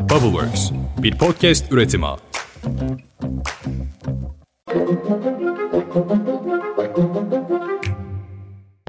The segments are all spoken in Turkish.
Bubbleworks, bir podcast üretimi.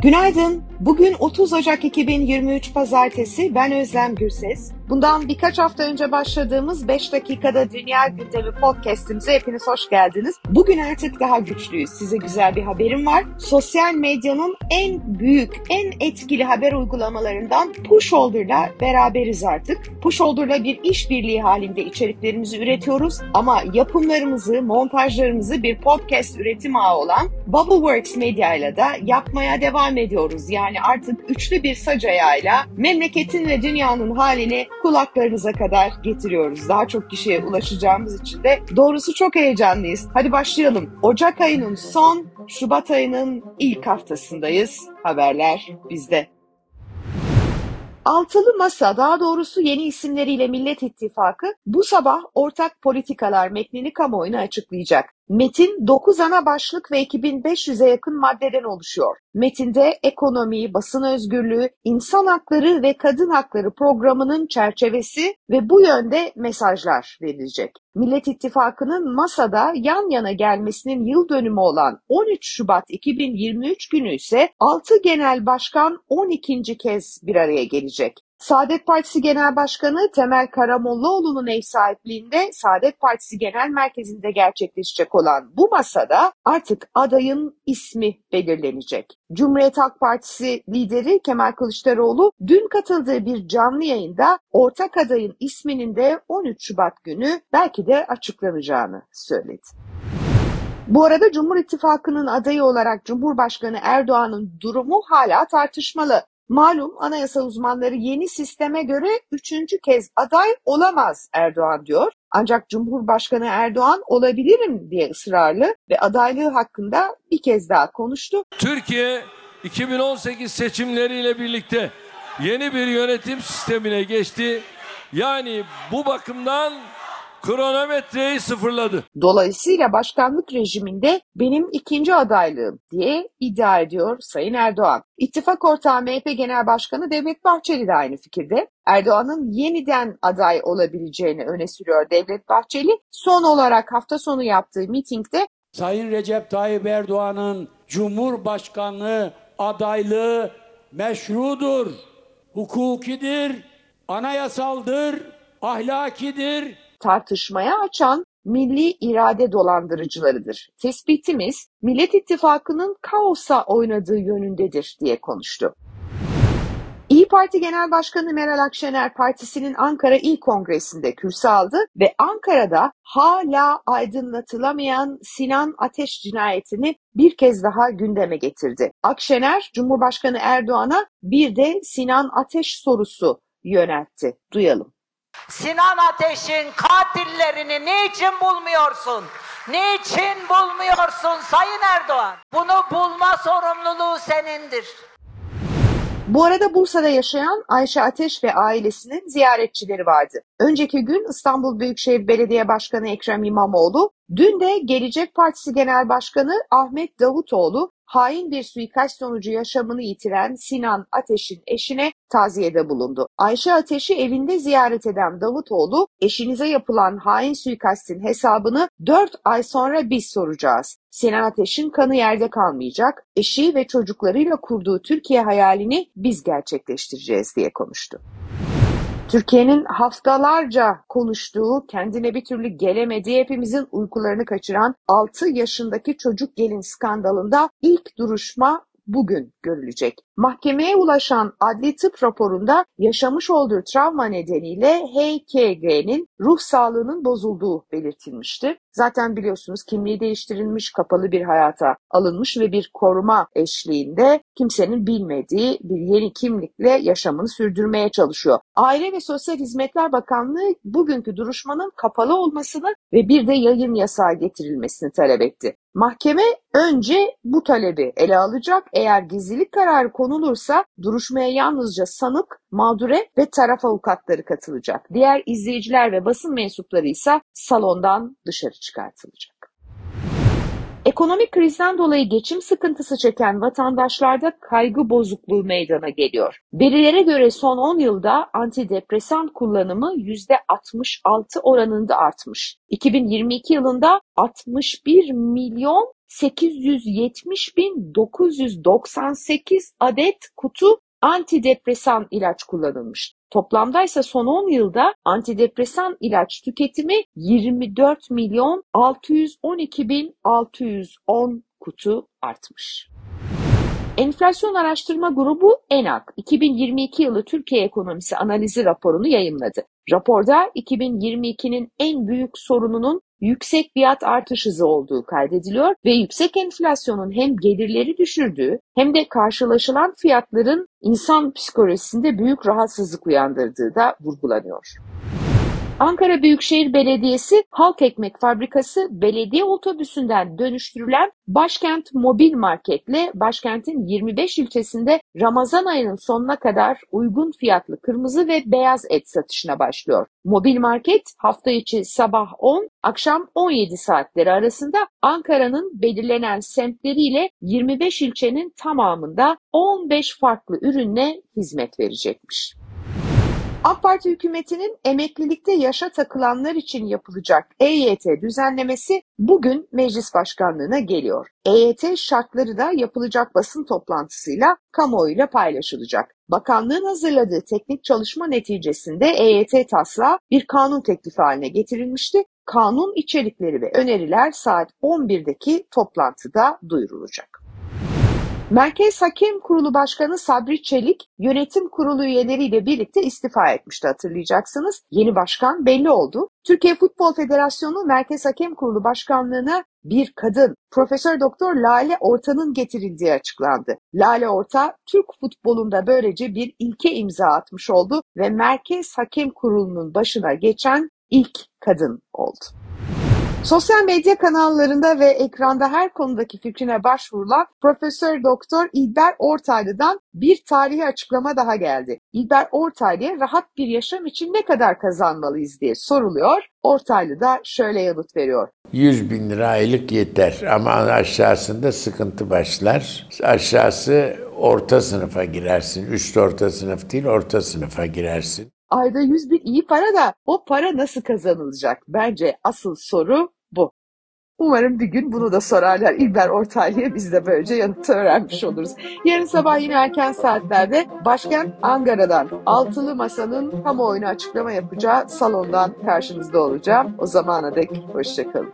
Günaydın. Bugün 30 Ocak 2023 Pazartesi. Ben Özlem Gürses. Bundan birkaç hafta önce başladığımız 5 dakikada Dünya Gündemi podcastimize hepiniz hoş geldiniz. Bugün artık daha güçlüyüz. Size güzel bir haberim var. Sosyal medyanın en büyük, en etkili haber uygulamalarından Pushholder'la beraberiz artık. Pushholder'la bir işbirliği halinde içeriklerimizi üretiyoruz ama yapımlarımızı, montajlarımızı bir podcast üretim ağı olan Bubbleworks Media ile de yapmaya devam ediyoruz. Yani artık üçlü bir sacayayla memleketin ve dünyanın halini kulaklarınıza kadar getiriyoruz. Daha çok kişiye ulaşacağımız için de doğrusu çok heyecanlıyız. Hadi başlayalım. Ocak ayının son, Şubat ayının ilk haftasındayız. Haberler bizde. Altılı Masa, daha doğrusu yeni isimleriyle Millet İttifakı bu sabah ortak politikalar metnini kamuoyuna açıklayacak. Metin 9 ana başlık ve 2500'e yakın maddeden oluşuyor. Metinde ekonomi, basın özgürlüğü, insan hakları ve kadın hakları programının çerçevesi ve bu yönde mesajlar verilecek. Millet İttifakı'nın masada yan yana gelmesinin yıl dönümü olan 13 Şubat 2023 günü ise 6 genel başkan 12. kez bir araya gelecek. Saadet Partisi Genel Başkanı Temel Karamollaoğlu'nun ev sahipliğinde Saadet Partisi Genel Merkezi'nde gerçekleşecek olan bu masada artık adayın ismi belirlenecek. Cumhuriyet Halk Partisi lideri Kemal Kılıçdaroğlu dün katıldığı bir canlı yayında ortak adayın isminin de 13 Şubat günü belki de açıklanacağını söyledi. Bu arada Cumhur İttifakı'nın adayı olarak Cumhurbaşkanı Erdoğan'ın durumu hala tartışmalı. Malum anayasa uzmanları yeni sisteme göre üçüncü kez aday olamaz Erdoğan diyor. Ancak Cumhurbaşkanı Erdoğan olabilirim diye ısrarlı ve adaylığı hakkında bir kez daha konuştu. Türkiye 2018 seçimleriyle birlikte yeni bir yönetim sistemine geçti. Yani bu bakımdan kronometreyi sıfırladı. Dolayısıyla başkanlık rejiminde benim ikinci adaylığım diye iddia ediyor Sayın Erdoğan. İttifak ortağı MHP Genel Başkanı Devlet Bahçeli de aynı fikirde. Erdoğan'ın yeniden aday olabileceğini öne sürüyor Devlet Bahçeli. Son olarak hafta sonu yaptığı mitingde Sayın Recep Tayyip Erdoğan'ın Cumhurbaşkanlığı adaylığı meşrudur, hukukidir, anayasaldır, ahlakidir, tartışmaya açan milli irade dolandırıcılarıdır. Tespitimiz Millet İttifakı'nın kaosa oynadığı yönündedir diye konuştu. İyi Parti Genel Başkanı Meral Akşener partisinin Ankara İl Kongresi'nde kürsü aldı ve Ankara'da hala aydınlatılamayan Sinan Ateş cinayetini bir kez daha gündeme getirdi. Akşener, Cumhurbaşkanı Erdoğan'a bir de Sinan Ateş sorusu yöneltti. Duyalım. Sinan Ateş'in katillerini niçin bulmuyorsun? Niçin bulmuyorsun Sayın Erdoğan? Bunu bulma sorumluluğu senindir. Bu arada Bursa'da yaşayan Ayşe Ateş ve ailesinin ziyaretçileri vardı. Önceki gün İstanbul Büyükşehir Belediye Başkanı Ekrem İmamoğlu, dün de Gelecek Partisi Genel Başkanı Ahmet Davutoğlu hain bir suikast sonucu yaşamını yitiren Sinan Ateş'in eşine taziyede bulundu. Ayşe Ateş'i evinde ziyaret eden Davutoğlu, eşinize yapılan hain suikastin hesabını 4 ay sonra biz soracağız. Sinan Ateş'in kanı yerde kalmayacak, eşi ve çocuklarıyla kurduğu Türkiye hayalini biz gerçekleştireceğiz diye konuştu. Türkiye'nin haftalarca konuştuğu, kendine bir türlü gelemediği, hepimizin uykularını kaçıran 6 yaşındaki çocuk gelin skandalında ilk duruşma bugün görülecek. Mahkemeye ulaşan adli tıp raporunda yaşamış olduğu travma nedeniyle HKG'nin ruh sağlığının bozulduğu belirtilmişti. Zaten biliyorsunuz kimliği değiştirilmiş, kapalı bir hayata alınmış ve bir koruma eşliğinde kimsenin bilmediği bir yeni kimlikle yaşamını sürdürmeye çalışıyor. Aile ve Sosyal Hizmetler Bakanlığı bugünkü duruşmanın kapalı olmasını ve bir de yayın yasağı getirilmesini talep etti. Mahkeme önce bu talebi ele alacak. Eğer gizlilik kararı konulursa duruşmaya yalnızca sanık, mağdure ve taraf avukatları katılacak. Diğer izleyiciler ve basın mensupları ise salondan dışarı çıkartılacak. Ekonomik krizden dolayı geçim sıkıntısı çeken vatandaşlarda kaygı bozukluğu meydana geliyor. Verilere göre son 10 yılda antidepresan kullanımı %66 oranında artmış. 2022 yılında 61 milyon 870 bin 998 adet kutu antidepresan ilaç kullanılmış. Toplamda ise son 10 yılda antidepresan ilaç tüketimi 24 milyon 612 bin 610 kutu artmış. Enflasyon Araştırma Grubu ENAK 2022 yılı Türkiye ekonomisi analizi raporunu yayımladı. Raporda 2022'nin en büyük sorununun yüksek fiyat artış hızı olduğu kaydediliyor ve yüksek enflasyonun hem gelirleri düşürdüğü hem de karşılaşılan fiyatların insan psikolojisinde büyük rahatsızlık uyandırdığı da vurgulanıyor. Ankara Büyükşehir Belediyesi halk ekmek fabrikası belediye otobüsünden dönüştürülen Başkent Mobil Market'le başkentin 25 ilçesinde Ramazan ayının sonuna kadar uygun fiyatlı kırmızı ve beyaz et satışına başlıyor. Mobil market hafta içi sabah 10, akşam 17 saatleri arasında Ankara'nın belirlenen semtleriyle 25 ilçenin tamamında 15 farklı ürünle hizmet verecekmiş. AK Parti hükümetinin emeklilikte yaşa takılanlar için yapılacak EYT düzenlemesi bugün meclis başkanlığına geliyor. EYT şartları da yapılacak basın toplantısıyla kamuoyuyla paylaşılacak. Bakanlığın hazırladığı teknik çalışma neticesinde EYT taslağı bir kanun teklifi haline getirilmişti. Kanun içerikleri ve öneriler saat 11'deki toplantıda duyurulacak. Merkez Hakem Kurulu Başkanı Sabri Çelik yönetim kurulu üyeleriyle birlikte istifa etmişti hatırlayacaksınız. Yeni başkan belli oldu. Türkiye Futbol Federasyonu Merkez Hakem Kurulu Başkanlığına bir kadın Profesör Doktor Lale Orta'nın getirildiği açıklandı. Lale Orta Türk futbolunda böylece bir ilke imza atmış oldu ve Merkez Hakem Kurulu'nun başına geçen ilk kadın oldu. Sosyal medya kanallarında ve ekranda her konudaki fikrine başvurulan Profesör Doktor İlber Ortaylı'dan bir tarihi açıklama daha geldi. İlber Ortaylı'ya rahat bir yaşam için ne kadar kazanmalıyız diye soruluyor. Ortaylı da şöyle yanıt veriyor. 100 bin lira aylık yeter ama aşağısında sıkıntı başlar. Aşağısı orta sınıfa girersin. Üst orta sınıf değil orta sınıfa girersin. Ayda 100 bin iyi para da o para nasıl kazanılacak? Bence asıl soru bu. Umarım bir gün bunu da sorarlar İlber Ortaylı'ya biz de böylece yanıtı öğrenmiş oluruz. Yarın sabah yine erken saatlerde başkent Ankara'dan Altılı Masa'nın kamuoyuna açıklama yapacağı salondan karşınızda olacağım. O zamana dek hoşçakalın.